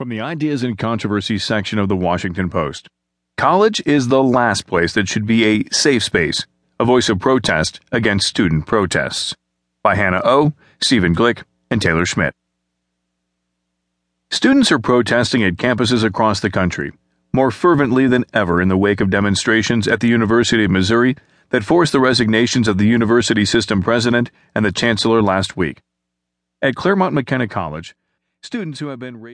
From the Ideas and Controversies section of the Washington Post College is the last place that should be a safe space, a voice of protest against student protests. By Hannah O., Steven Glick, and Taylor Schmitt. Students are protesting at campuses across the country more fervently than ever in the wake of demonstrations at the University of Missouri that forced the resignations of the university system president and the chancellor last week. At Claremont McKenna College, students who have been raised